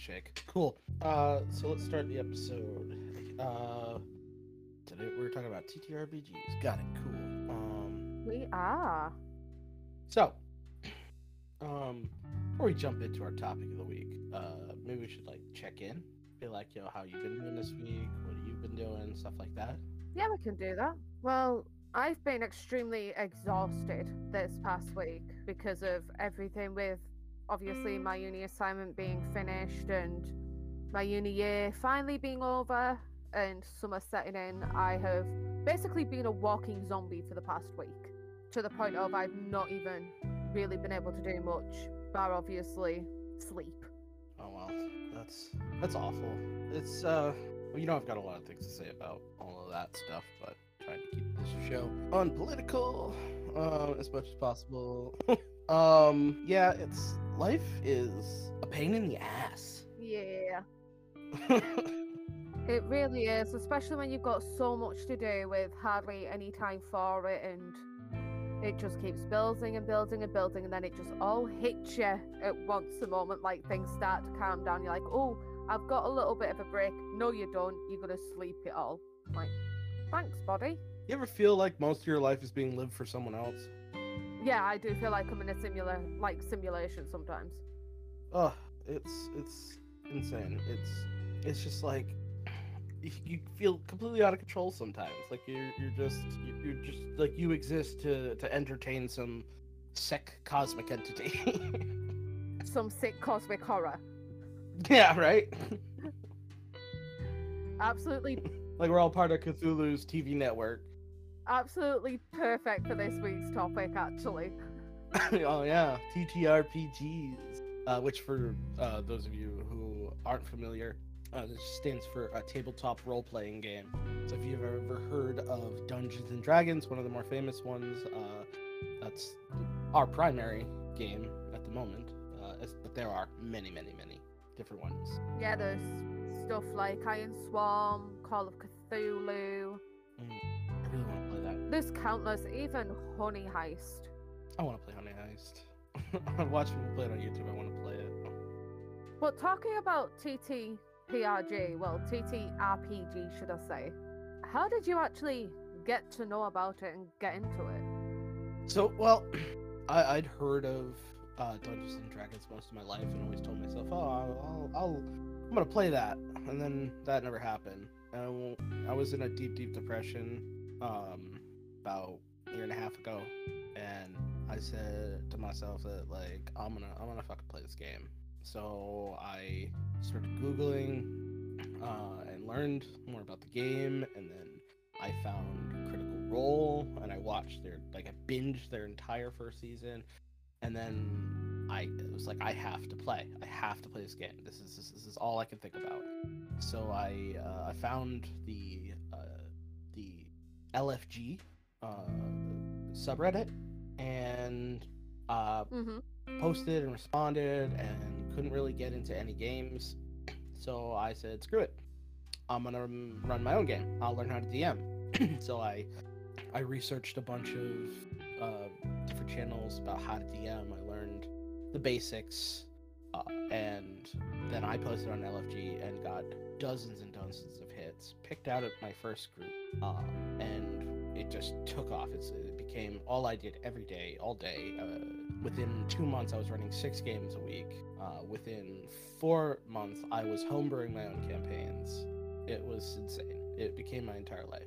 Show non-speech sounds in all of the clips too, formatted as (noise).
shake. Cool. Uh, so let's start the episode. Uh, today we're talking about TTRPGs. Got it. Cool. Um, We are. so, um, before we jump into our topic of the week, uh, maybe we should like check in. Be like, yo, how you been doing this week? What have you been doing? Stuff like that. Yeah, we can do that. Well, I've been extremely exhausted this past week because of everything with obviously my uni assignment being finished and my uni year finally being over and summer setting in. I have basically been a walking zombie for the past week to the point of I've not even really been able to do much, bar obviously sleep. Oh well, that's that's awful. It's uh, well, you know, I've got a lot of things to say about all of that stuff, but trying to keep this show unpolitical uh, as much as possible. (laughs) um, yeah, it's life is a pain in the ass. Yeah. (laughs) It really is, especially when you've got so much to do with hardly any time for it, and it just keeps building and building and building, and then it just all hits you at once. The moment like things start to calm down, you're like, "Oh, I've got a little bit of a break." No, you don't. You're gonna sleep it all. Like, thanks, body. you ever feel like most of your life is being lived for someone else? Yeah, I do feel like I'm in a simula like simulation sometimes. Ugh, it's it's insane. It's it's just like you, feel completely out of control sometimes. Like you're you're just you're just like you exist to to entertain some sick cosmic entity. (laughs) Some sick cosmic horror. yeah, right. Absolutely (laughs) like we're all part of Cthulhu's TV network. Absolutely perfect for this week's topic actually (laughs) oh yeah, TTRPGs, uh, which for uh, those of you who aren't familiar, uh, this stands for a tabletop role-playing game. So if you've ever heard of Dungeons and Dragons, one of the more famous ones, uh, that's our primary game at the moment. Uh, but there are many, many, many different ones. yeah there's stuff like iron swarm call of cthulhu Mm, that. there's countless even honey heist I want to play Honey Heist. (laughs) I watch people play it on YouTube. I want to play it. but talking about ttrpg well ttrpg should i say how did you actually get to know about it and get into it So, well, (clears throat) I, I'd heard of uh, Dungeons and Dragons most of my life, and always told myself, "Oh, I'll, I'll, I'll I'm gonna play that," and then that never happened. And I, I was in a deep, deep depression um, about a year and a half ago, and I said to myself that like I'm gonna, I'm gonna fucking play this game. So I started googling uh, and learned more about the game, and then I found Critical Role, and I watched their like I binged their entire first season, and then I it was like I have to play. I have to play this game. This is this, this is all I can think about. So I uh, I found the uh, the LFG uh, subreddit and uh, mm-hmm posted and responded and couldn't really get into any games. (clears throat) So I said, screw it. I'm gonna run run my own game. I'll learn how to DM. (clears throat) so I I researched a bunch of uh, different channels about how to DM. I learned the basics, uh, and then I posted on LFG and got dozens and dozens of hits. Picked out at my first group, uh, and it just took off. It's, it became all I did every day, all day. Uh, within two months, I was running six games a week. Uh, within four months, I was homebrewing my own campaigns. It was insane. It became my entire life.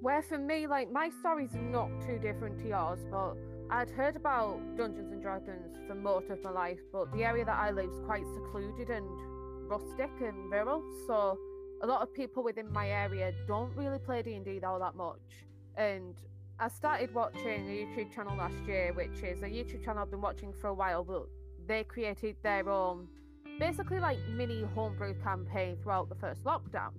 Where for me, like my story's not too different to yours, but I'd heard about Dungeons and Dragons for most of my life, but the area that I live is quite secluded and rustic and rural, so a lot of people within my area don't really play D and D all that much. And I started watching a YouTube channel last year, which is a YouTube channel I've been watching for a while, but they created their own, basically like mini homebrew campaign throughout the first lockdown.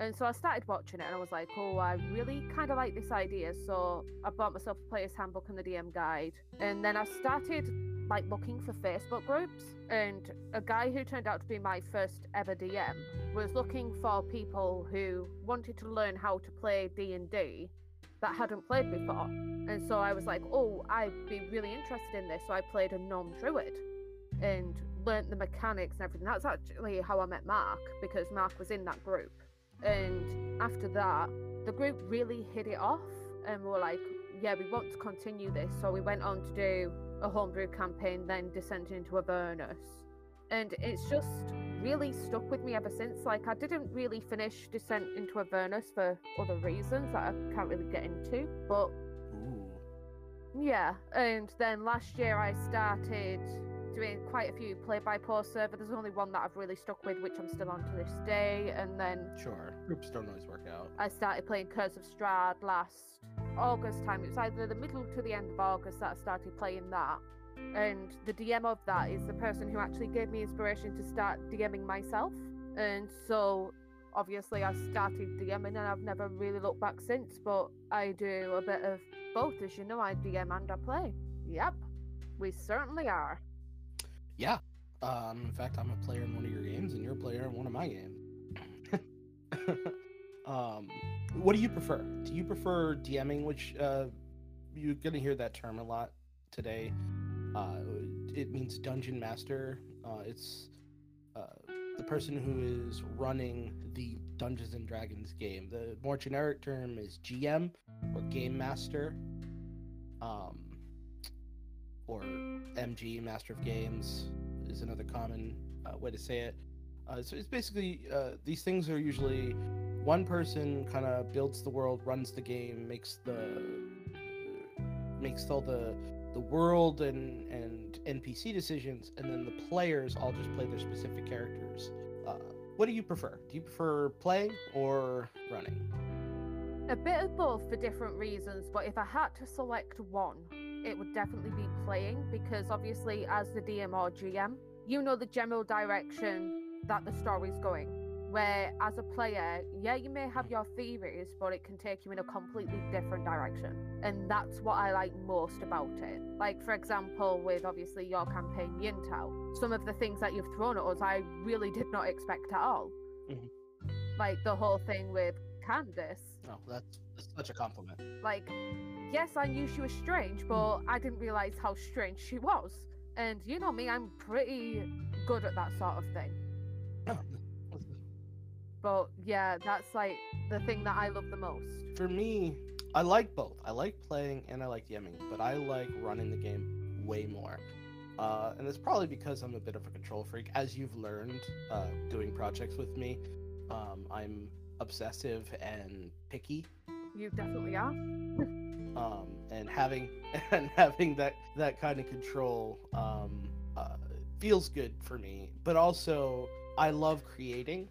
And so I started watching it and I was like, oh, I really kind of like this idea. So I bought myself a player's handbook and the DM guide. And then I started like looking for Facebook groups. And a guy who turned out to be my first ever DM was looking for people who wanted to learn how to play D&D that hadn't played before. And so I was like, oh, I'd be really interested in this. So I played a gnome druid. and learnt the mechanics and everything. That's actually how I met Mark because Mark was in that group. And after that, the group really hit it off and we were like, yeah, we want to continue this. So we went on to do a homebrew campaign, then descended into Avernus. And it's just really stuck with me ever since. Like, I didn't really finish Descent into Avernus for other reasons that I can't really get into. But Ooh. yeah, and then last year I started doing quite a few play by post server. There's only one that I've really stuck with, which I'm still on to this day. And then Sure. Groups don't always work out. I started playing Curse of Strahd last August time. It was either the middle to the end of August that I started playing that. And the DM of that is the person who actually gave me inspiration to start DMing myself. And so obviously I started DMing and I've never really looked back since, but I do a bit of both, as you know, I DM and I play. Yep, we certainly are. Yeah. Um, in fact, I'm a player in one of your games, and you're a player in one of my games. (laughs) um, what do you prefer? Do you prefer DMing, which uh, you're gonna hear that term a lot today? Uh, it means dungeon master. Uh, it's uh, the person who is running the Dungeons and Dragons game. The more generic term is GM or game master. Um, or MG, Master of Games, is another common uh, way to say it. Uh, so it's basically these things are usually one person kind of builds the world, runs the game, makes the makes all the the world and and NPC decisions, and then the players all just play their specific characters. Uh, what do you prefer? Do you prefer playing or running? A bit of both for different reasons, but if I had to select one, it would definitely be playing because obviously, as the DM or GM, you know the general direction that the story's going. Where, as a player, yeah, you may have your theories, but it can take you in a completely different direction. And that's what I like most about it. Like, for example, with obviously your campaign, Yintao, some of the things that you've thrown at us, I really did not expect at all. Mhm. Like the whole thing with Candace, Oh, that's, that's such a compliment. like yes i knew she was strange but i didn't realize how strange she was and you know me i'm pretty good at that sort of thing (laughs) but yeah that's like the thing that i love the most For me, I like both. I like playing and I like DMing, but I like running the game way more. Uh, and it's probably because I'm a bit of a control freak. As you've learned uh, doing projects with me, um, I'm obsessive and picky. you definitely are (laughs) Um, and having (laughs) and having that that kind of control um, uh, feels good for me. But also, I love creating.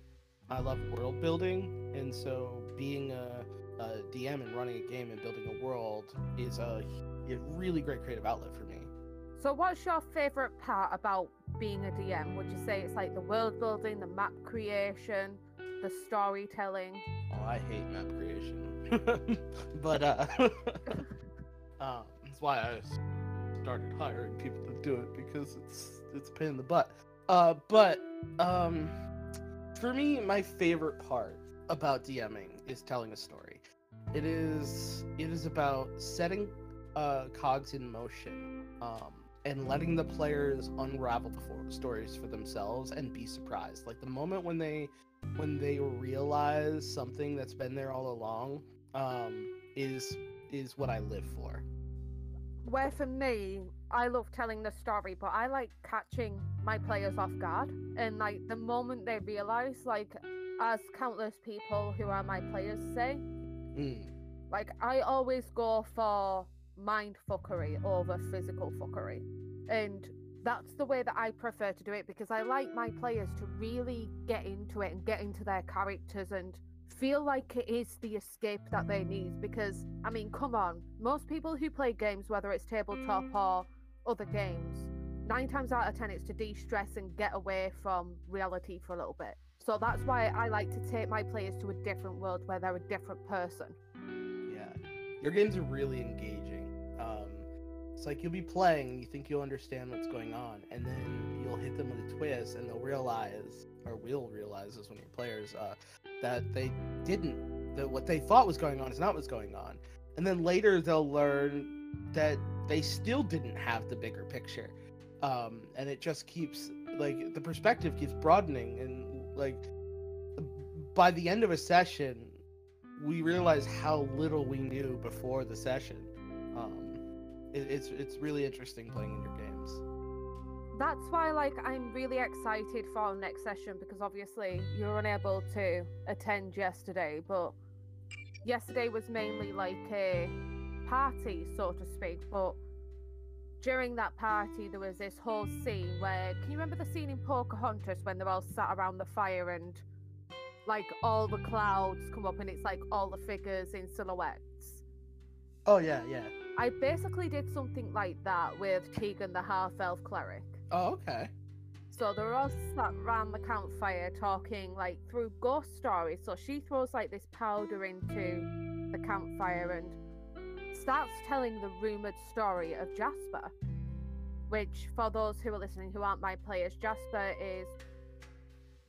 I love world building, and so being a, a DM and running a game and building a world is a, a really great creative outlet for me. so what's your favorite part about being a dm would you say it's like the world building the map creation the storytelling Oh, I hate map creation, (laughs) but uh, (laughs) um, that's why I started hiring people to do it because it's it's a pain in the butt. Uh, but um, for me, my favorite part about DMing is telling a story. It is it is about setting uh, cogs in motion um, and letting the players unravel the for- stories for themselves and be surprised. Like the moment when they when they realize something that's been there all along um, is is what I live for. where for me i love telling the story but i like catching my players off guard. And like the moment they realize like as countless people who are my players say Mm. like i always go for mind fuckery over physical fuckery. And that's the way that i prefer to do it because i like my players to really get into it and get into their characters and feel like it is the escape that they need because i mean come on. Most people who play games whether it's tabletop or other games nine times out of ten it's to de-stress and get away from reality for a little bit so that's why i like to take my players to a different world where they're a different person Yeah, your games are really engaging. Um, it's like you'll be playing and you think you'll understand what's going on, and then you'll hit them with a twist, and they'll realize, or will realize as one of your players, uh, that they didn't. That what they thought was going on is not what's going on, and then later they'll learn that they still didn't have the bigger picture. um, and it just keeps like the perspective keeps broadening, and like by the end of a session, we realize how little we knew before the session. Um, it, it's it's really interesting playing in your games. That's why, like, I'm really excited for our next session because obviously you were unable to attend yesterday, but yesterday was mainly like a party, so to speak. But during that party, there was this whole scene where can you remember the scene in Pocahontas when they're all sat around the fire and like all the clouds come up and it's like all the figures in silhouettes? Oh yeah, yeah. I basically did something like that with Tegan the half elf cleric. Oh okay. So they're all sat around the campfire talking like through ghost stories. So she throws like this powder into the campfire and starts telling the rumored story of Jasper. Which, for those who are listening who aren't my players, Jasper is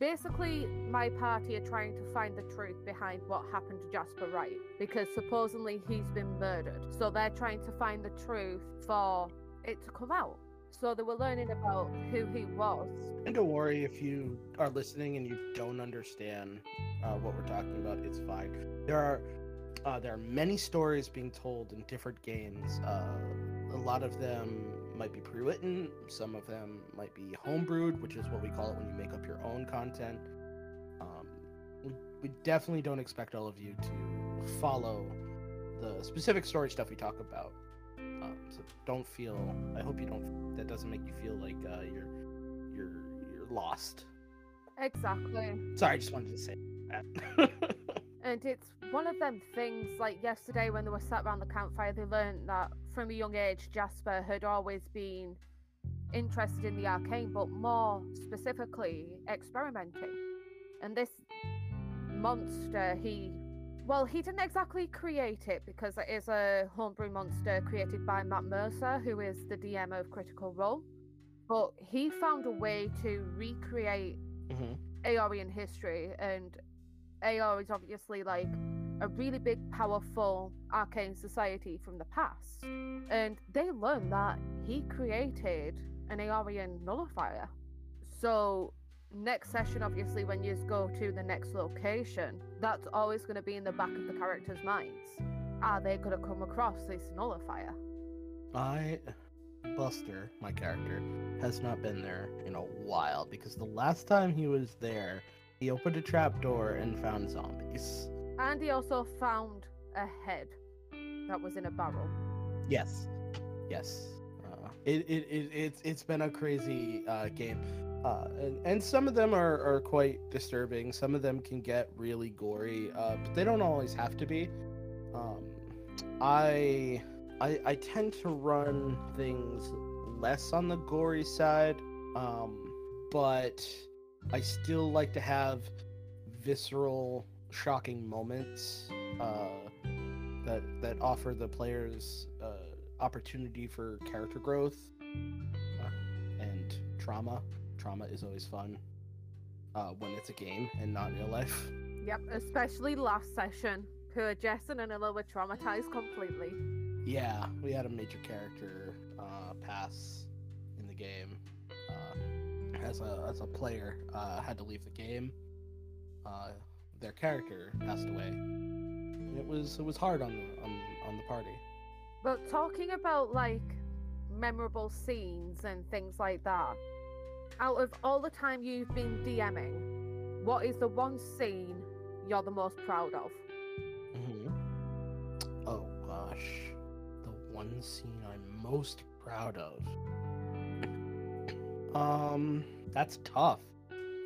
basically my party are trying to find the truth behind what happened to Jasper Wright because supposedly he's been murdered. So they're trying to find the truth for it to come out. So they were learning about who he was. And don't worry if you are listening and you don't understand uh, what we're talking about. It's fine. There are uh, there are many stories being told in different games. Uh, a lot of them might be pre-written. Some of them might be homebrewed, which is what we call it when you make up your own content. Um, we, we definitely don't expect all of you to follow the specific story stuff we talk about. Um, so don't feel. I hope you don't. That doesn't make you feel like uh, you're you're you're lost. Exactly. Sorry, I just wanted to say that. (laughs) And it's one of them things like yesterday when they were sat around the campfire, they learned that from a young age, Jasper had always been interested in the arcane, but more specifically, experimenting. And this monster, he, well, he didn't exactly create it because it is a homebrew monster created by Matt Mercer, who is the DM of Critical Role. But he found a way to recreate Mhm. Aeorian history and Aeor is obviously like a really big, powerful arcane society from the past. And they learn that he created an Aeorian nullifier. So, next session, obviously, when you go to the next location, that's always going to be in the back of the characters' minds. Are they going to come across this nullifier? I, Buster, my character, has not been there in a while because the last time he was there, he opened a trapdoor and found zombies. And he also found a head that was in a barrel. Yes, yes. Uh, it, it, it it's it's been a crazy uh, game, uh, and and some of them are, are quite disturbing. Some of them can get really gory, uh, but they don't always have to be. Um, I, I I tend to run things less on the gory side, um, but I still like to have visceral, shocking moments uh, that that offer the players uh, opportunity for character growth uh, and trauma. Trauma is always fun uh, when it's a game and not real life. Yep, especially last session. Poor Jess and Anilla were traumatized completely. Yeah, we had a major character uh, pass in the game. As a as a player, uh, had to leave the game. Uh, their character passed away. And it was it was hard on the on, on the party. But talking about like memorable scenes and things like that, out of all the time you've been DMing, what is the one scene you're the most proud of? hmm Oh gosh, the one scene I'm most proud of. (coughs) Um, that's tough.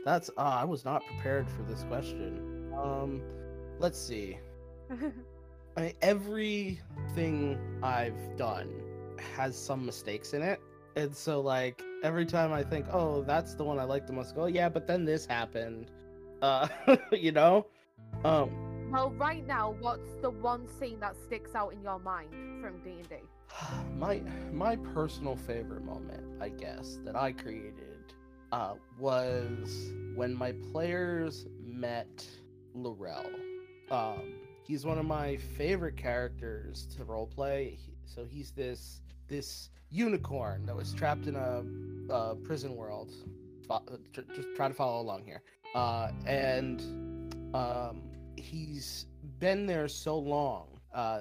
That's uh, I was not prepared for this question. Um, let's see. (laughs) I mean, everything I've done has some mistakes in it. And so like every time I think, oh, that's the one I like the most, go, yeah, but then this happened. (laughs) Uh, (laughs) you know? Um, well, right now, what's the one scene that sticks out in your mind from D and D? (sighs) my my personal favorite moment, I guess, that I created uh, was when my players met Laurel. Um, he's one of my favorite characters to roleplay. He, so he's this this unicorn that was trapped in a, a prison world. Uh, just try to follow along here. Uh, and um, he's been there so long uh,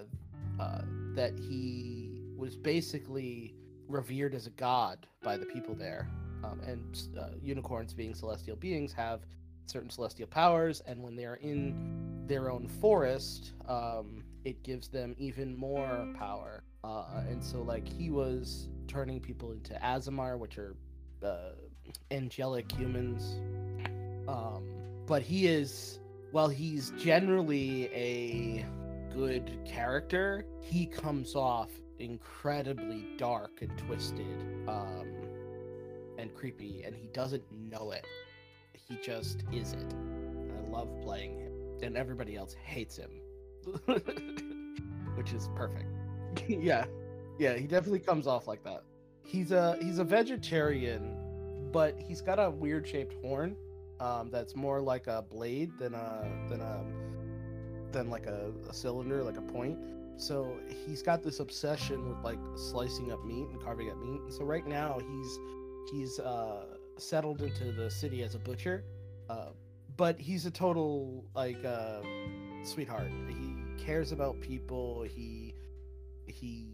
uh, that he was basically revered as a god by the people there. Um, and uh, unicorns, being celestial beings, have certain celestial powers, and when they are in their own forest, um, it gives them even more power. Uh, and so, like, he was turning people into Aasimar, which are uh, angelic humans. Um, but he is, while he's generally a good character, he comes off incredibly dark and twisted um, and creepy, and he doesn't know it. He just is it. I love playing him, and everybody else hates him, (laughs) which is perfect. (laughs) yeah, yeah, he definitely comes off like that. He's a he's a vegetarian, but he's got a weird shaped horn um, that's more like a blade than a than a than like a, a cylinder, like a point. So he's got this obsession with like slicing up meat and carving up meat. And so right now he's he's uh, settled into the city as a butcher, uh, but he's a total like uh, sweetheart. He cares about people. He he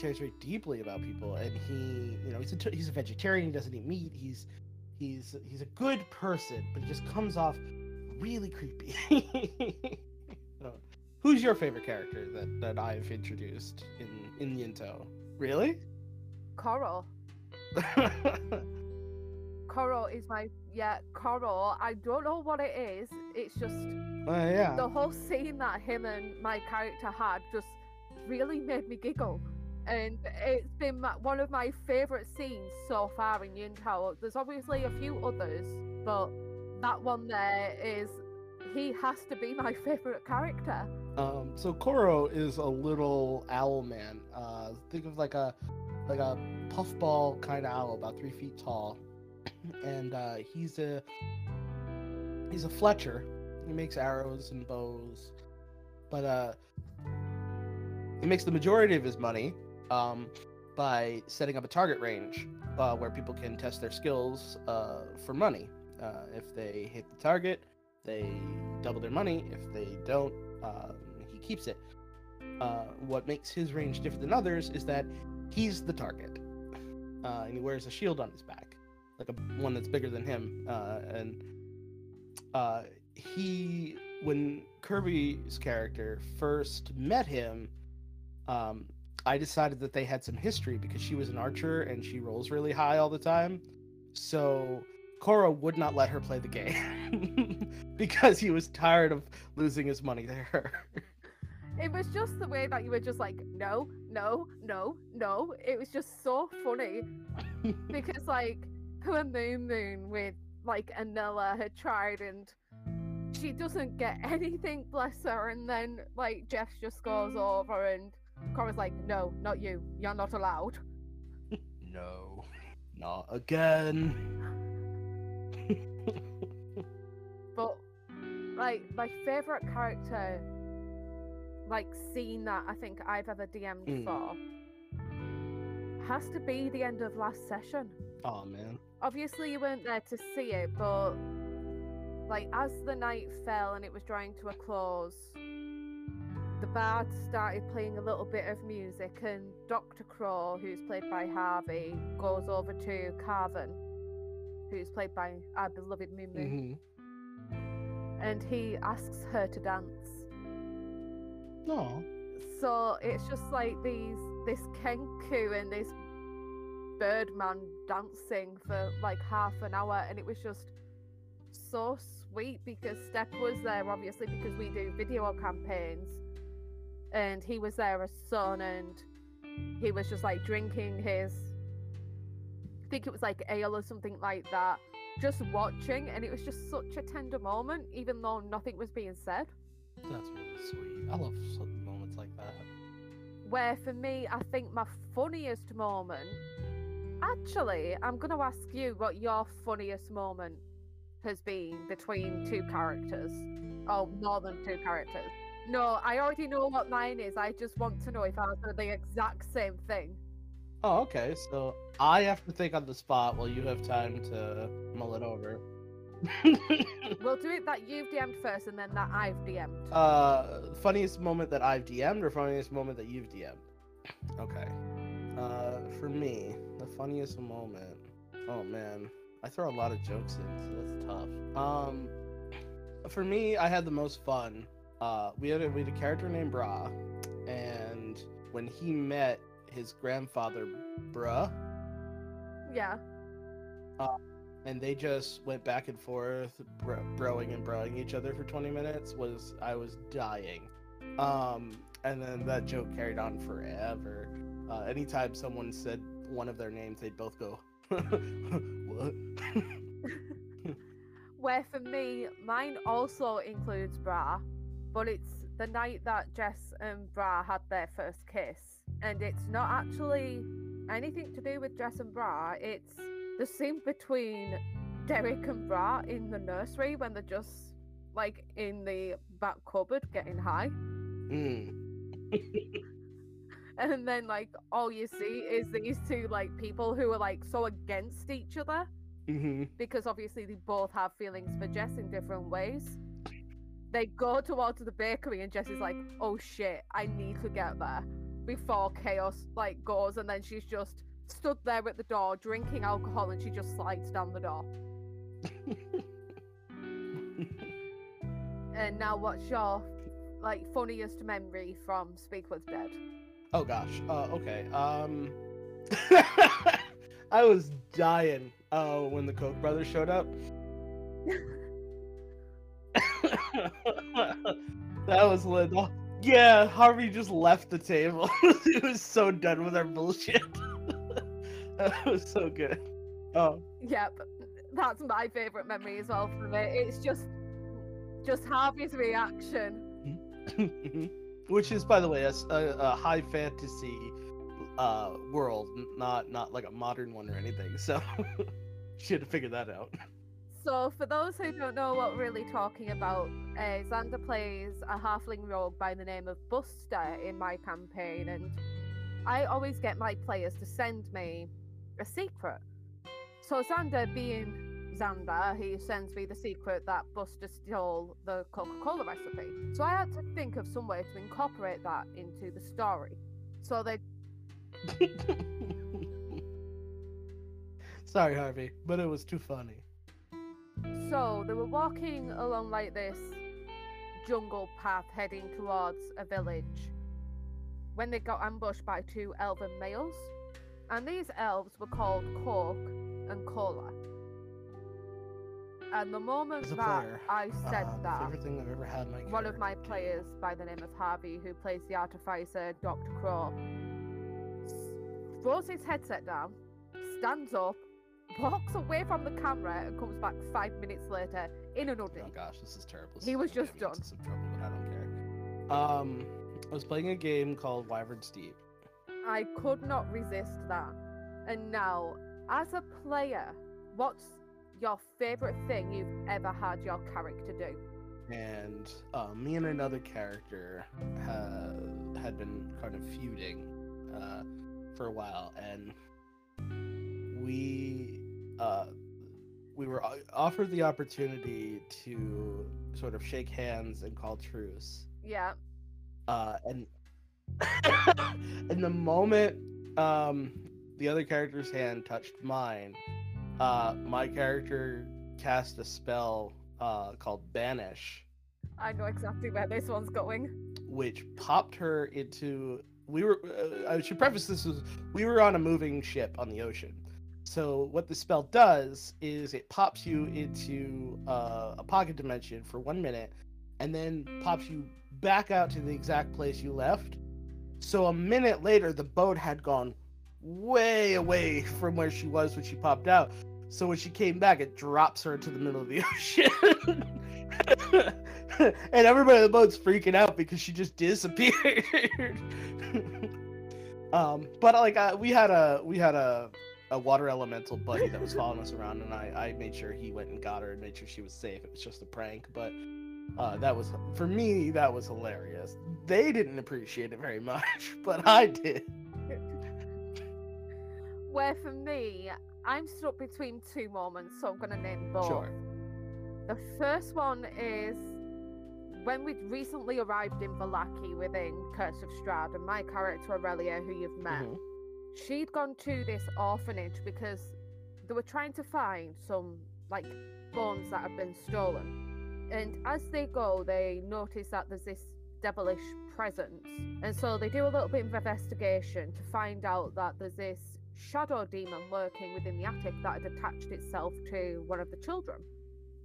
cares very deeply about people, and he you know he's a he's a vegetarian. He doesn't eat meat. He's he's he's a good person, but he just comes off really creepy. (laughs) Who's your favorite character that, that I've introduced in in Yinto? Really? Coral. (laughs) Coral is my yeah. Coral. I don't know what it is. It's just Uh, yeah. the whole scene that him and my character had just really made me giggle. And it's been my, one of my favourite scenes so far in Yinto. There's obviously a few others, but that one there is he has to be my (laughs) favourite character. Um, so Koro is a little owl man. Uh, think of like a like a puffball kind of owl, about three feet tall, and uh, he's a he's a Fletcher. He makes arrows and bows, but uh, he makes the majority of his money um, by setting up a target range uh, where people can test their skills uh, for money. Uh, if they hit the target, they double their money. If they don't, um, he keeps it. Uh, what makes his range different than others is that he's the target, uh, and he wears a shield on his back, like a one that's bigger than him. Uh, and uh, he, when Kirby's character first met him, um, I decided that they had some history because she was an archer and she rolls really high all the time. So Cora would not let her play the game (laughs) because he was tired of losing his money to her. (laughs) It was just the way that you were just like, no, no, no, no. It was just so funny (laughs) because like poor Moon Moon with like Anilla had tried and she doesn't get anything, bless her. And then like Jeff just goes mm. over and Cora's like, no, not you. You're not allowed. no, not again. But like my favorite character, like scene that I think I've ever DM'd Mm. for, has to be the end of last session. Oh man. Obviously, you weren't there to see it, but like as the night fell and it was drawing to a close, the bard started playing a little bit of music, and Dr. Crow, who's played by Harvey, goes over to Carven, who's played by our beloved Moon Moon hmm and he asks her to dance. No. So it's just like these this Kenku and this Birdman dancing for like half an hour, and it was just so sweet because Step was there obviously because we do video campaigns, and he was there as son, and he was just like drinking his. I think it was like ale or something like that. Just watching, and it was just such a tender moment, even though nothing was being said. That's really sweet. I love moments like that. where for me, I think my funniest moment. Actually, I'm going to ask you what your funniest moment has been between two characters. Oh, more than two characters. No, I already know what mine is. I just want to know if ours are the exact same thing. Oh, okay. So I have to think on the spot while you have time to mull it over. We'll (laughs) do it that you've DM'd first and then that I've DM'd. uh, funniest moment that I've DM'd or funniest moment that you've DM'd? Okay. Uh, for me, the funniest moment. Oh man, I throw a lot of jokes in, so that's tough. Um, for me, I had the most fun. Uh, we had a, we had a character named Bra, and when he met his grandfather, Bruh, yeah. And they just went back and forth, bro- broing and broing each other for 20 minutes, was I was dying. Um, and then that joke carried on forever. Uh, anytime someone said one of their names, they'd both go, (laughs) "What?" (laughs) Where for me, mine also includes Bra, but it's the night that Jess and Bra had their first kiss. And it's not actually anything to do with Jess and Bra, it's the scene between Derek and Bra in the nursery when they're just like in the back cupboard getting high. Mm. And then like all you see is these two like people who are like so against each other hmm because obviously they both have feelings for Jess in different ways. They go towards the bakery and Jess is like, "Oh shit, I need to get there before chaos like goes." And then she's just stood there at the door drinking alcohol, and she just slides down the door. (laughs) And now, what's your like funniest memory from Speak with Dead? Oh gosh. Uh, okay. Um, (laughs) I was dying uh, when the Koch brothers showed up. (laughs) that was lit. Yeah, Harvey just left the table. he was so done with our bullshit. (laughs) that was so good. Oh, Yep, that's my favorite memory as well from it. It's just, just Harvey's reaction. (laughs) which is, by the way, a high fantasy uh, world, not not like a modern one or anything. So (laughs) should have figured that out. So, for those who don't know what we're really talking about, uh, Xander plays a halfling rogue by the name of Buster in my campaign, and I always get my players to send me a secret. So, Xander, being Xander, he sends me the secret that Buster stole the Coca Cola recipe. So, I had to think of some way to incorporate that into the story. So, they (laughs) Sorry, Harvey, but it was too funny. So they were walking along like this jungle path heading towards a village when they got ambushed by two elven males. And these elves were called Cork and Cola. And the moment that player, I said uh, that, I've ever had one of my players by the name of Harvey, who plays the artificer Dr. Crow, throws his headset down, stands up, walks away from the camera, and comes back five minutes later in an hoodie. Oh gosh, this is terrible. This He is was just get me into done. Some trouble, but I don't care. Um, I was playing a game called Wyvern's Deep. I could not resist that. And now, as a player, what's your favourite thing you've ever had your character do? and uh, me and another character ha- had been kind of feuding uh, for a while, and we uh, we were offered the opportunity to sort of shake hands and call truce. Yeah. Uh, and (laughs) in the moment um, the other character's hand touched mine, uh, my character cast a spell uh, called Banish, I know exactly where this one's going. which popped her into. We were. Uh, I should preface this as we were on a moving ship on the ocean. So what the spell does is it pops you into uh, a pocket dimension for one minute, and then pops you back out to the exact place you left. So a minute later, the boat had gone way away from where she was when she popped out. So when she came back, it drops her into the middle of the (laughs) ocean. and everybody on the boat's freaking out because she just disappeared. (laughs) um, but like uh, we had a we had a a water elemental buddy that was following us around, and I I made sure he went and got her and made sure she was safe. It was just a prank, but uh, that was for me that was hilarious. They didn't appreciate it very much, (laughs) but I did. where for me, I'm stuck between two moments, so I'm gonna name both. Sure. The first one is when we recently arrived in Vallaki within Curse of Strahd, and my character Aurelia, who you've met, Mhm. she'd gone to this orphanage because they were trying to find some like bones that had been stolen. And as they go, they notice that there's this devilish presence. And so they do a little bit of investigation to find out that there's this shadow demon lurking within the attic that had attached itself to one of the children.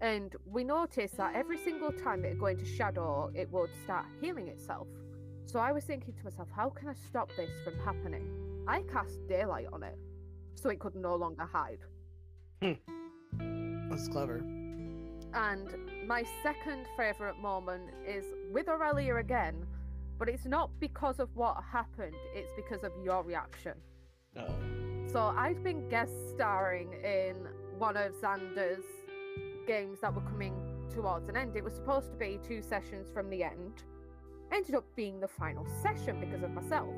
And we noticed that every single time it would go into shadow, it would start healing itself. So I was thinking to myself, how can I stop this from happening? I cast daylight on it so it could no longer hide. Hmm. That's clever. And my second favourite moment is with Aurelia again, but it's not because of what happened, it's because of your reaction. Oh. So I'd been guest starring in one of Xander's games that were coming towards an end. It was supposed to be two sessions from the end. Ended up being the final session because of myself.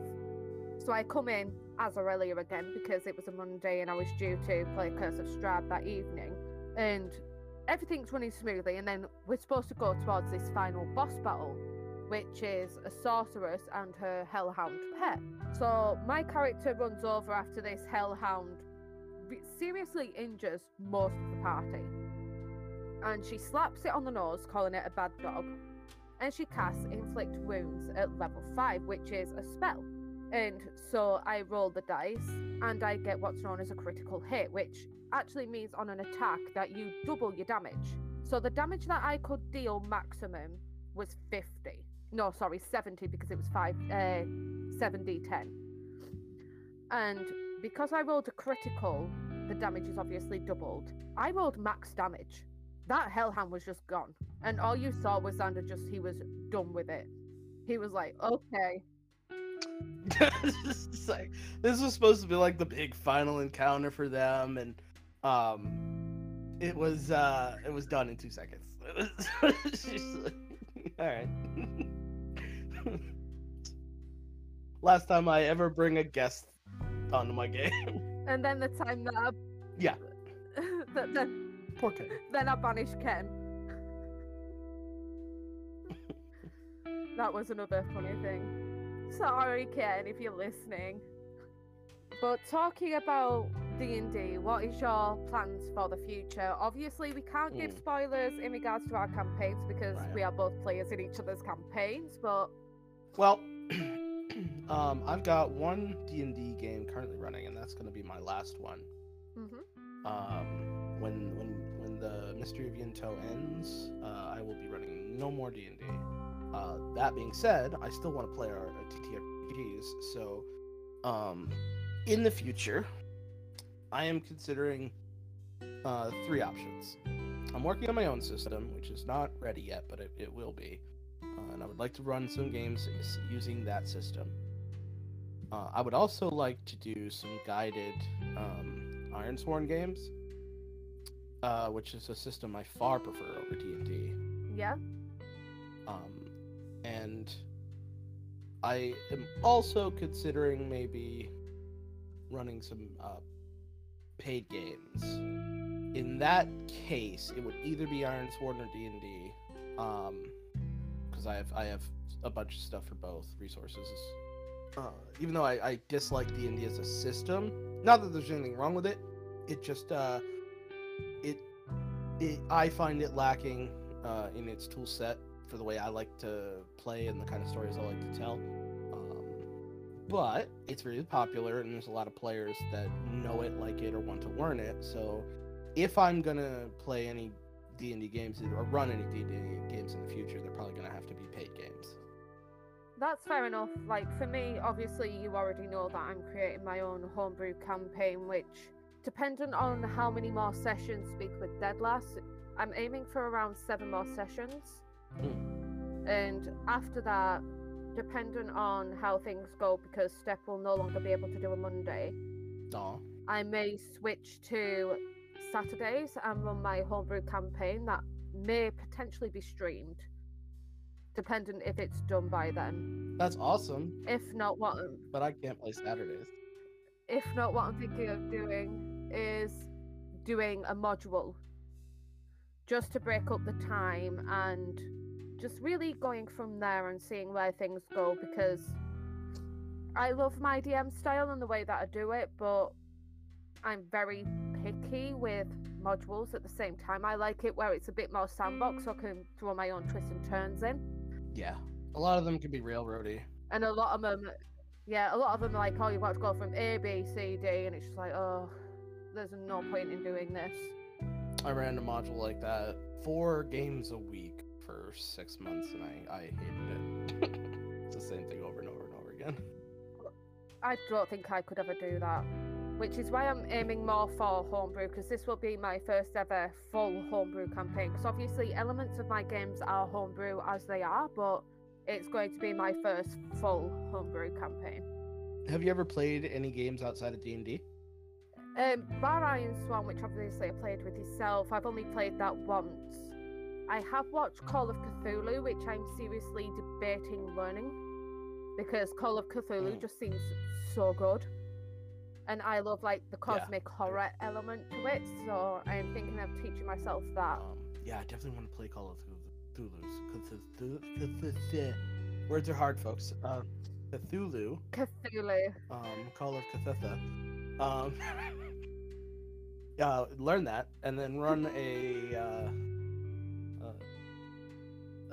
So I come in as Aurelia again because it was a Monday and I was due to play Curse of Strahd that evening. And everything's running smoothly, and then we're supposed to go towards this final boss battle, which is a sorceress and her hellhound pet. So my character runs over after this hellhound seriously injures most of the party. And she slaps it on the nose, calling it a bad dog. And she casts inflict wounds at level 5, which is a spell. And so I roll the dice and I get what's known as a critical hit, which actually means on an attack that you double your damage. So the damage that I could deal maximum was 50. No, sorry, 70 because it was 5 uh 7d10. And because I rolled a critical, the damage is obviously doubled. I rolled max damage. That hellhound was just gone. And all you saw was Xander just he was done with it. He was like, okay. (laughs) Like, this was supposed to be like the big final encounter for them, and um, it was uh, it was done in two seconds. (laughs) It was just like, all right. (laughs) Last time I ever bring a guest onto my game. (laughs) And then the time that I, Yeah. that, then Poor kid. then I banished Ken. that was another funny thing. Sorry, Ken, if you're listening. But talking about D and D, what is your plans for the future? Obviously, we can't give Mm. spoilers in regards to our campaigns because Right. we are both players in each other's campaigns. But Well, (clears throat) um, I've got one D and D game currently running, and that's going to be my last one. mhm. um, when when when the mystery of Yinto ends, uh, I will be running no more D and D. Uh, that being said, I still want to play our uh, TTRPGs. So, um, in the future, I am considering uh, three options. I'm working on my own system, which is not ready yet, but it, it will be. Uh, and I would like to run some games using that system. Uh, I would also like to do some guided um, Ironsworn games, uh, which is a system I far prefer over D and D. yeah, Um, and I am also considering maybe running some uh, paid games. In that case, it would either be Iron Sword or D and D, because I have I have a bunch of stuff for both resources. Uh, even though I, I dislike D and D as a system, not that there's anything wrong with it, it just uh, it it I find it lacking uh, in its tool set for the way I like to play and the kind of stories I like to tell. But it's really popular, and there's a lot of players that know it, like it, or want to learn it. So, if I'm gonna play any D and D games or run any D and D games in the future, they're probably gonna have to be paid games. That's fair enough. Like for me, obviously, you already know that I'm creating my own homebrew campaign, which, dependent on how many more sessions Speak with Deadlass, I'm aiming for around seven more sessions. Hmm. And after that, dependent on how things go, because Steph will no longer be able to do a Monday, Aw. I may switch to Saturdays and run my homebrew campaign that may potentially be streamed, dependent if it's done by then. That's awesome, If not, what but I can't play Saturdays. if not what I'm thinking of doing, is doing a module just to break up the time and just really going from there and seeing where things go because I love my DM style and the way that I do it, but I'm very picky with modules at the same time. I like it where it's a bit more sandbox so I can throw my own twists and turns in. Yeah, a lot of them can be railroady. And a lot of them, yeah, a lot of them are like, oh, you've got to go from A, B, C, D, and it's just like, oh, there's no point in doing this. I ran a module like that four games a week for six months, and I, I hated it. (laughs) it's the same thing over and over and over again. I don't think I could ever do that. Which is why I'm aiming more for homebrew, because this will be my first ever full homebrew campaign. Because obviously, elements of my games are homebrew as they are, but it's going to be my first full homebrew campaign. Have you ever played any games outside of D and D? Um, Bar Iron Swan, which obviously I played with yourself, I've only played that once. I have watched Call of Cthulhu, which I'm seriously debating learning because Call of Cthulhu Mm. just seems so good. And I love like the cosmic horror element to it, so I'm thinking of teaching myself that. Um, yeah, I definitely want to play Call of Cthulhu- Words are hard, folks. Uh, Cthulhu, Cthulhu. um, Call of Cthulhu. Um, (laughs) uh, learn that, and then run a uh,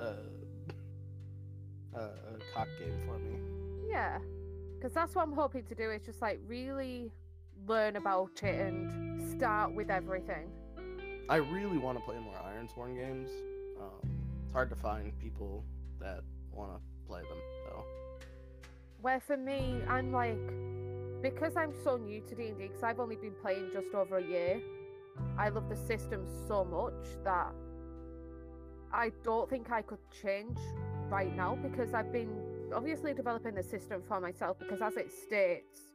uh, uh, a CoC game for me. Yeah. Because that's what I'm hoping to do is just like really learn about it and start with everything. I really want to play more Ironsworn games. Um, it's hard to find people that want to play them, though. Where for me, I'm like, because I'm so new to D&D, because I've only been playing just over a year, I love the system so much that I don't think I could change right now because I've been obviously developing the system for myself because as it states,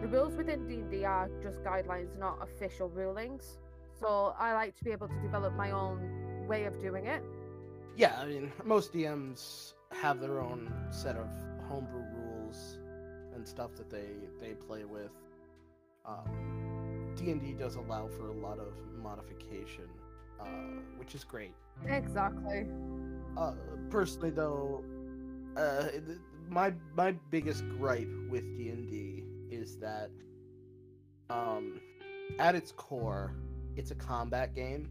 the rules within D&D are just guidelines, not official rulings. So I like to be able to develop my own way of doing it. Yeah, I mean, most DMs have their own set of homebrew rules and stuff that they they play with. Um, D&D does allow for a lot of modification, uh, which is great. Exactly. Uh, personally, though, uh, my my biggest gripe with D and D is that, um, at its core, it's a combat game.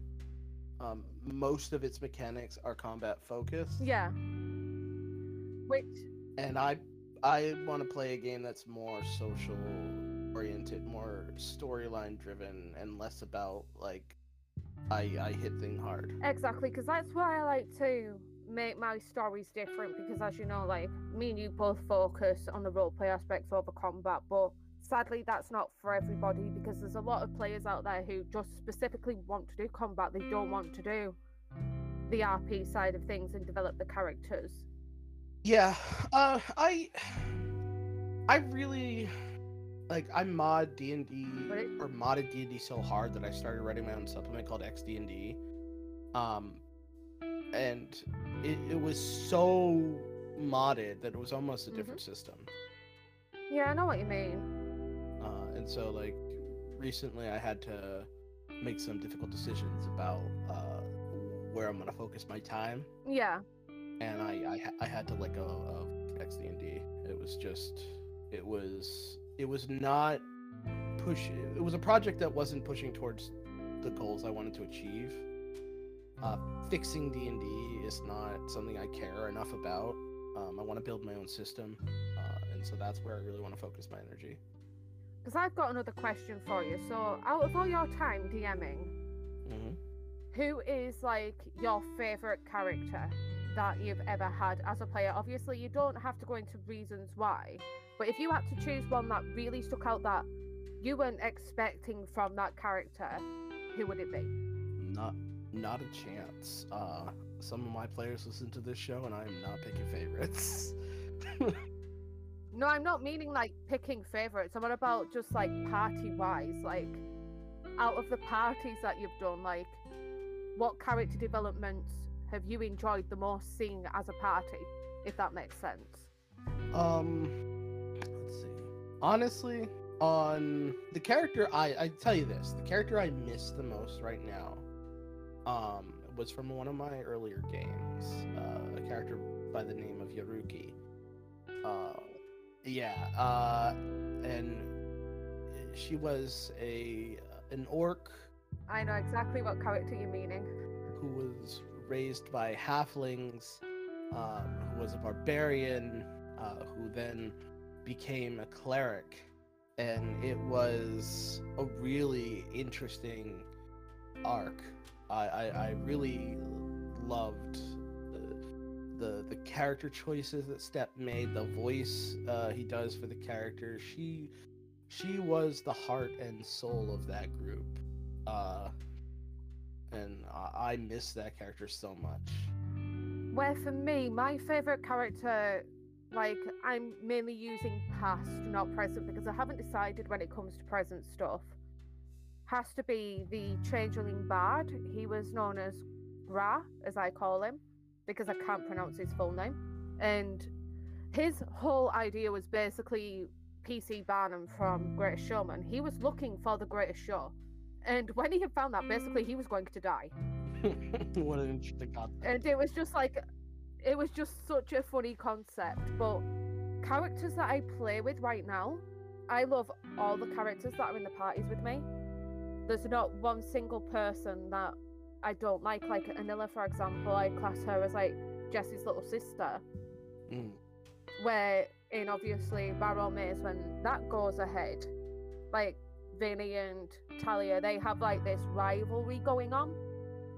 Um, most of its mechanics are combat focused, Yeah. Which and I I want to play a game that's more social oriented, more storyline driven, and less about like I I hit thing hard. Exactly, because that's why I like to make my stories different. Because as you know, like me and you both focus on the roleplay aspects over combat, but sadly, that's not for everybody. Because there's a lot of players out there who just specifically want to do combat. They don't want to do the RP side of things and develop the characters. Yeah, uh, I, I really, like, I mod D and D or modded D and D so hard that I started writing my own supplement called XD and D, um, and it, it was so modded that it was almost a different system. Yeah, I know what you mean. Uh, and so, like, recently I had to make some difficult decisions about uh, where I'm gonna focus my time. Yeah, and I I, I had to let go of XD&D. It was just it was it was not push. It was a project that wasn't pushing towards the goals I wanted to achieve. Uh, fixing D&D is not something I care enough about. Um, I want to build my own system, uh, and so that's where I really want to focus my energy. because I've got another question for you. So, out of all your time DMing, hmm who is like your favorite character that you've ever had as a player obviously you don't have to go into reasons why but if you had to choose one that really stuck out that you weren't expecting from that character who would it be Not not a chance. Uh, some of my players listen to this show, and I am not picking favorites. no i'm not meaning like picking favorites i'm on about just like party wise like out of the parties that you've done like what character developments have you enjoyed the most seeing as a party if that makes sense Um. Honestly, on the character I I tell you this, the character I miss the most right now um was from one of my earlier games, uh, a character by the name of Yaruki. Uh yeah, uh and she was a an orc I know exactly what character you're meaning. who was raised by halflings, um, who was a barbarian, uh, who then became a cleric. And it was a really interesting arc. I, I, I really loved the, the character choices that Step made, the voice uh, he does for the character. She she was the heart and soul of that group. Uh, and I, I miss that character so much. Where for me, my favorite character, like I'm mainly using past, not present, because I haven't decided when it comes to present stuff. Has to be the changeling bard. He was known as Ra, as I call him, because I can't pronounce his full name. And his whole idea was basically P.T. Barnum from Greatest Showman. He was looking for the greatest show. And when he had found that, basically he mm. was going to die. (laughs) what an interesting concept. and it was just like it was just such a funny concept but characters that i play with right now i love all the characters that are in the parties with me. There's not one single person that i don't like like anilla for example i class her as like jesse's little sister. Mm. where in obviously Barrowmaze when that goes ahead like vinny and talia they have like this rivalry going on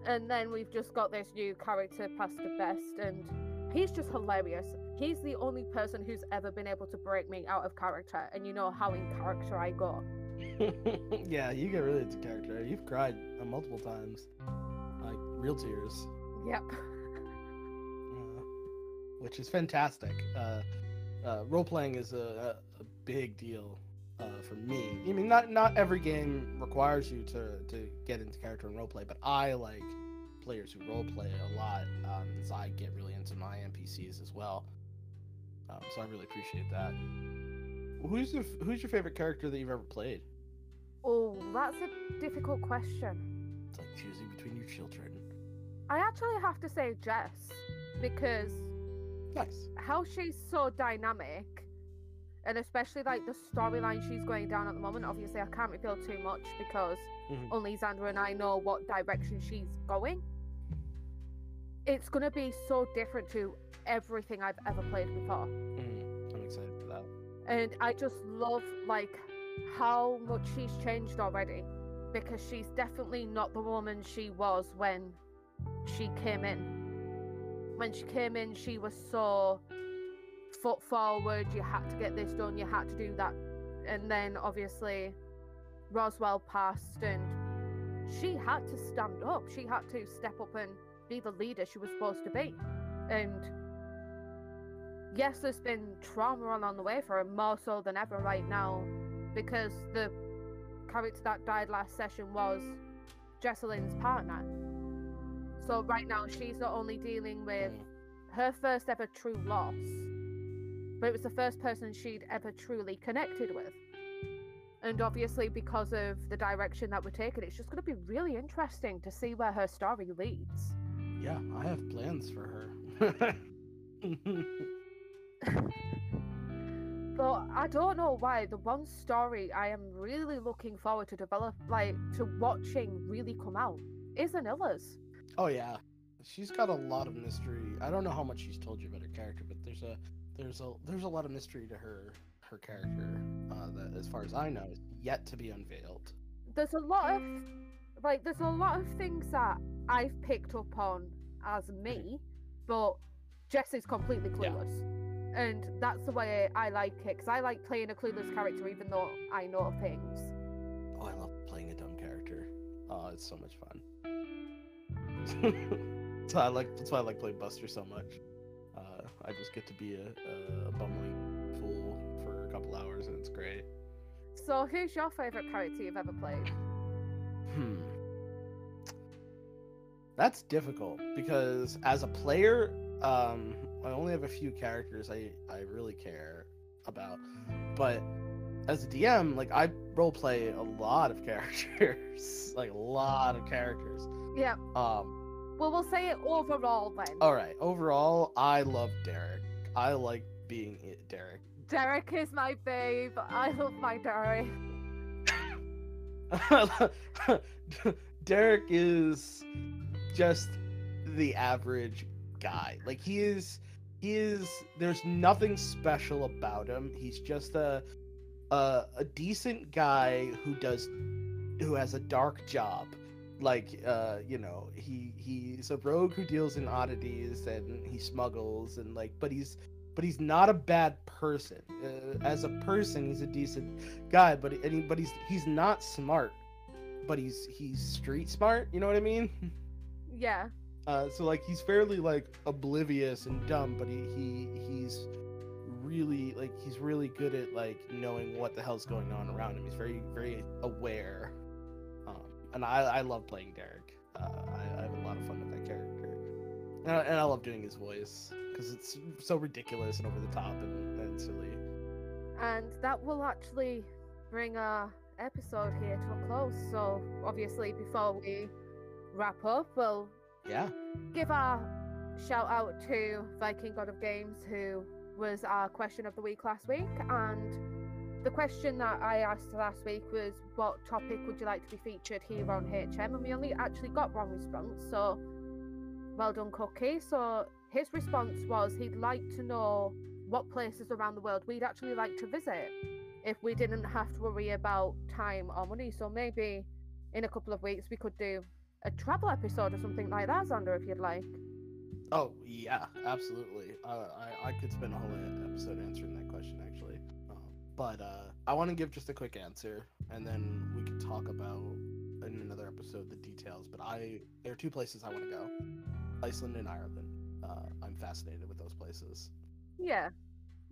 and then we've just got this new character, Pastor Best, and he's just hilarious. He's the only person who's ever been able to break me out of character, and you know how in character I go. (laughs) yeah, you get really into character. You've cried uh, multiple times, like real tears, Yep. uh, which is fantastic. Uh, uh, role playing is a, a, a big deal uh, for me. I mean, not not every game requires you to to get into character and role play, but I like players who role play a lot, um, as I get really into my NPCs as well. Um, so I really appreciate that. Who's your who's your favorite character that you've ever played? Oh, that's a difficult question. It's like choosing between your children. I actually have to say Jess, because Nice. how she's so dynamic, and especially like the storyline she's going down at the moment. Obviously, I can't reveal too much because Mhm. only Xander and I know what direction she's going. It's gonna be so different to everything I've ever played before. Mhm. I'm excited for that. and I just love like how much she's changed already because she's definitely not the woman she was when she came in. When she came in, she was so foot forward. You had to get this done. You had to do that, and then obviously Roswell passed, and she had to stand up. She had to step up and be the leader she was supposed to be, and yes, there's been trauma along the way for her, more so than ever right now, because the character that died last session was Jesselyn's partner. So right now, she's not only dealing with Mm. her first ever true loss, but it was the first person she'd ever truly connected with. And obviously, because of the direction that we're taking, it's just going to be really interesting to see where her story leads. Yeah, I have plans for her. (laughs) But I don't know why. The one story I am really looking forward to develop, like to watching really come out, is Anilla's. oh yeah, she's got a lot of mystery. I don't know how much she's told you about her character, but there's a there's a there's a lot of mystery to her her character uh, that, as far as I know, is yet to be unveiled. There's a lot of like there's a lot of things that I've picked up on as me, but Jess is completely Yeah. clueless. And that's the way I like it, because I like playing a clueless character even though I know things. Oh, I love playing a dumb character. Oh, it's so much fun. (laughs) so I like that's why I like playing Buster so much. I just get to be a, a, bumbling fool for a couple hours, and it's great. So who's your favourite character you've ever played? Hmm. That's difficult because as a player, um, I only have a few characters I, I really care about. But as a DM, like I role play a lot of (laughs) characters, like a lot of characters. Yeah. Um. Well, we'll say it overall then. All right. Overall, I love Derek. I like being it, Derek. Derek is my babe. I love my Derek. (laughs) Derek is just the average guy. Like he is he is there's nothing special about him. He's just a a, a decent guy who does who has a dark job. Like uh, you know, he he's a rogue who deals in oddities and he smuggles and like but he's but he's not a bad person. Uh, as a person, he's a decent guy, but and he, but he's he's not smart, but he's he's street smart. You know what I mean? Yeah. Uh, so like he's fairly like oblivious and dumb, but he, he he's really like he's really good at like knowing what the hell's going on around him. He's very very aware, and I I love playing Derek. Uh, I, I have a lot of fun with that character, and I, and I love doing his voice because it's so ridiculous and over the top and, and silly. And that will actually bring our episode here to a close. So obviously, before we wrap up, we'll Yeah. give our shout out to Viking God of Games, who was our question of the week last week. And the question that I asked last week was, What topic would you like to be featured here on HM? And we only actually got one response. So well done, Cookie. So his response was he'd like to know what places around the world we'd actually like to visit if we didn't have to worry about time or money. So maybe in a couple of weeks we could do a travel episode or something like that, Xander, if you'd like. Oh yeah, absolutely. Uh, I I could spend a whole episode answering that question actually, but uh, I want to give just a quick answer, and then we can talk about in another episode the details. But I there are two places I want to go: Iceland and Ireland. Uh, I'm fascinated with those places. Yeah.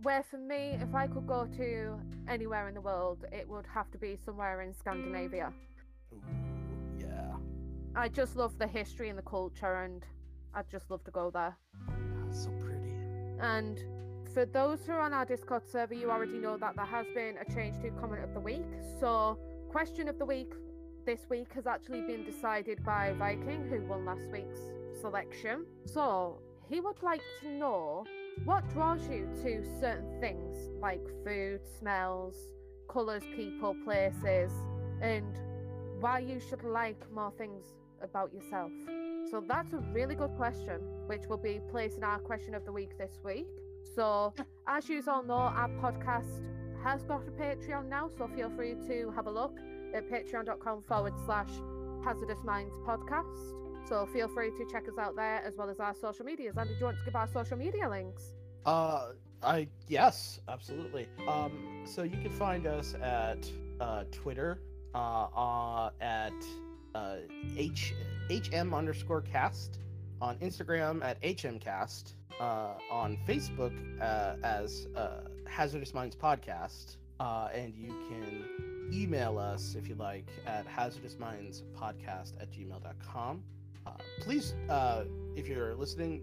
Where for me, if I could go to anywhere in the world, it would have to be somewhere in Scandinavia. Ooh, yeah, I just love the history and the culture, and I'd just love to go there. So pretty. And for those who are on our Discord server, you already know that there has been a change to comment of the week. So, question of the week this week has actually been decided by Viking, who won last week's selection. So, he would like to know what draws you to certain things like food, smells, colours, people, places, and why you should like more things about yourself. So that's a really good question, which will be placed in our question of the week this week. So, as you all know, our podcast has got a Patreon now, so feel free to have a look at patreon.com forward slash hazardous minds podcast. So, feel free to check us out there as well as our social medias. And do you want to give our social media links? Uh, I yes, absolutely. Um, so you can find us at uh, Twitter, uh, uh at uh, h hm underscore cast, on Instagram at hmcast, uh, on Facebook uh, as uh, Hazardous Minds Podcast, uh, and you can email us if you like at hazardousmindspodcast at gmail.com. Uh, please, uh, if you're listening,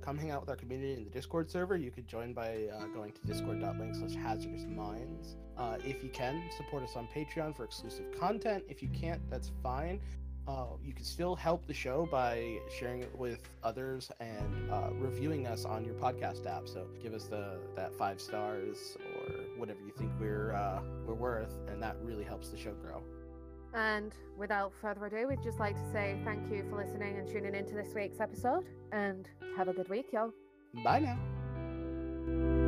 come hang out with our community in the Discord server. You could join by going to discord.link slash hazardous minds. If you can, support us on Patreon for exclusive content. If you can't, that's fine. Uh, you can still help the show by sharing it with others and uh, reviewing us on your podcast app. So give us the that five stars or whatever you think we're uh, we're worth, and that really helps the show grow. And without further ado, we'd just like to say thank you for listening and tuning into this week's episode. And have a good week, y'all. Bye now.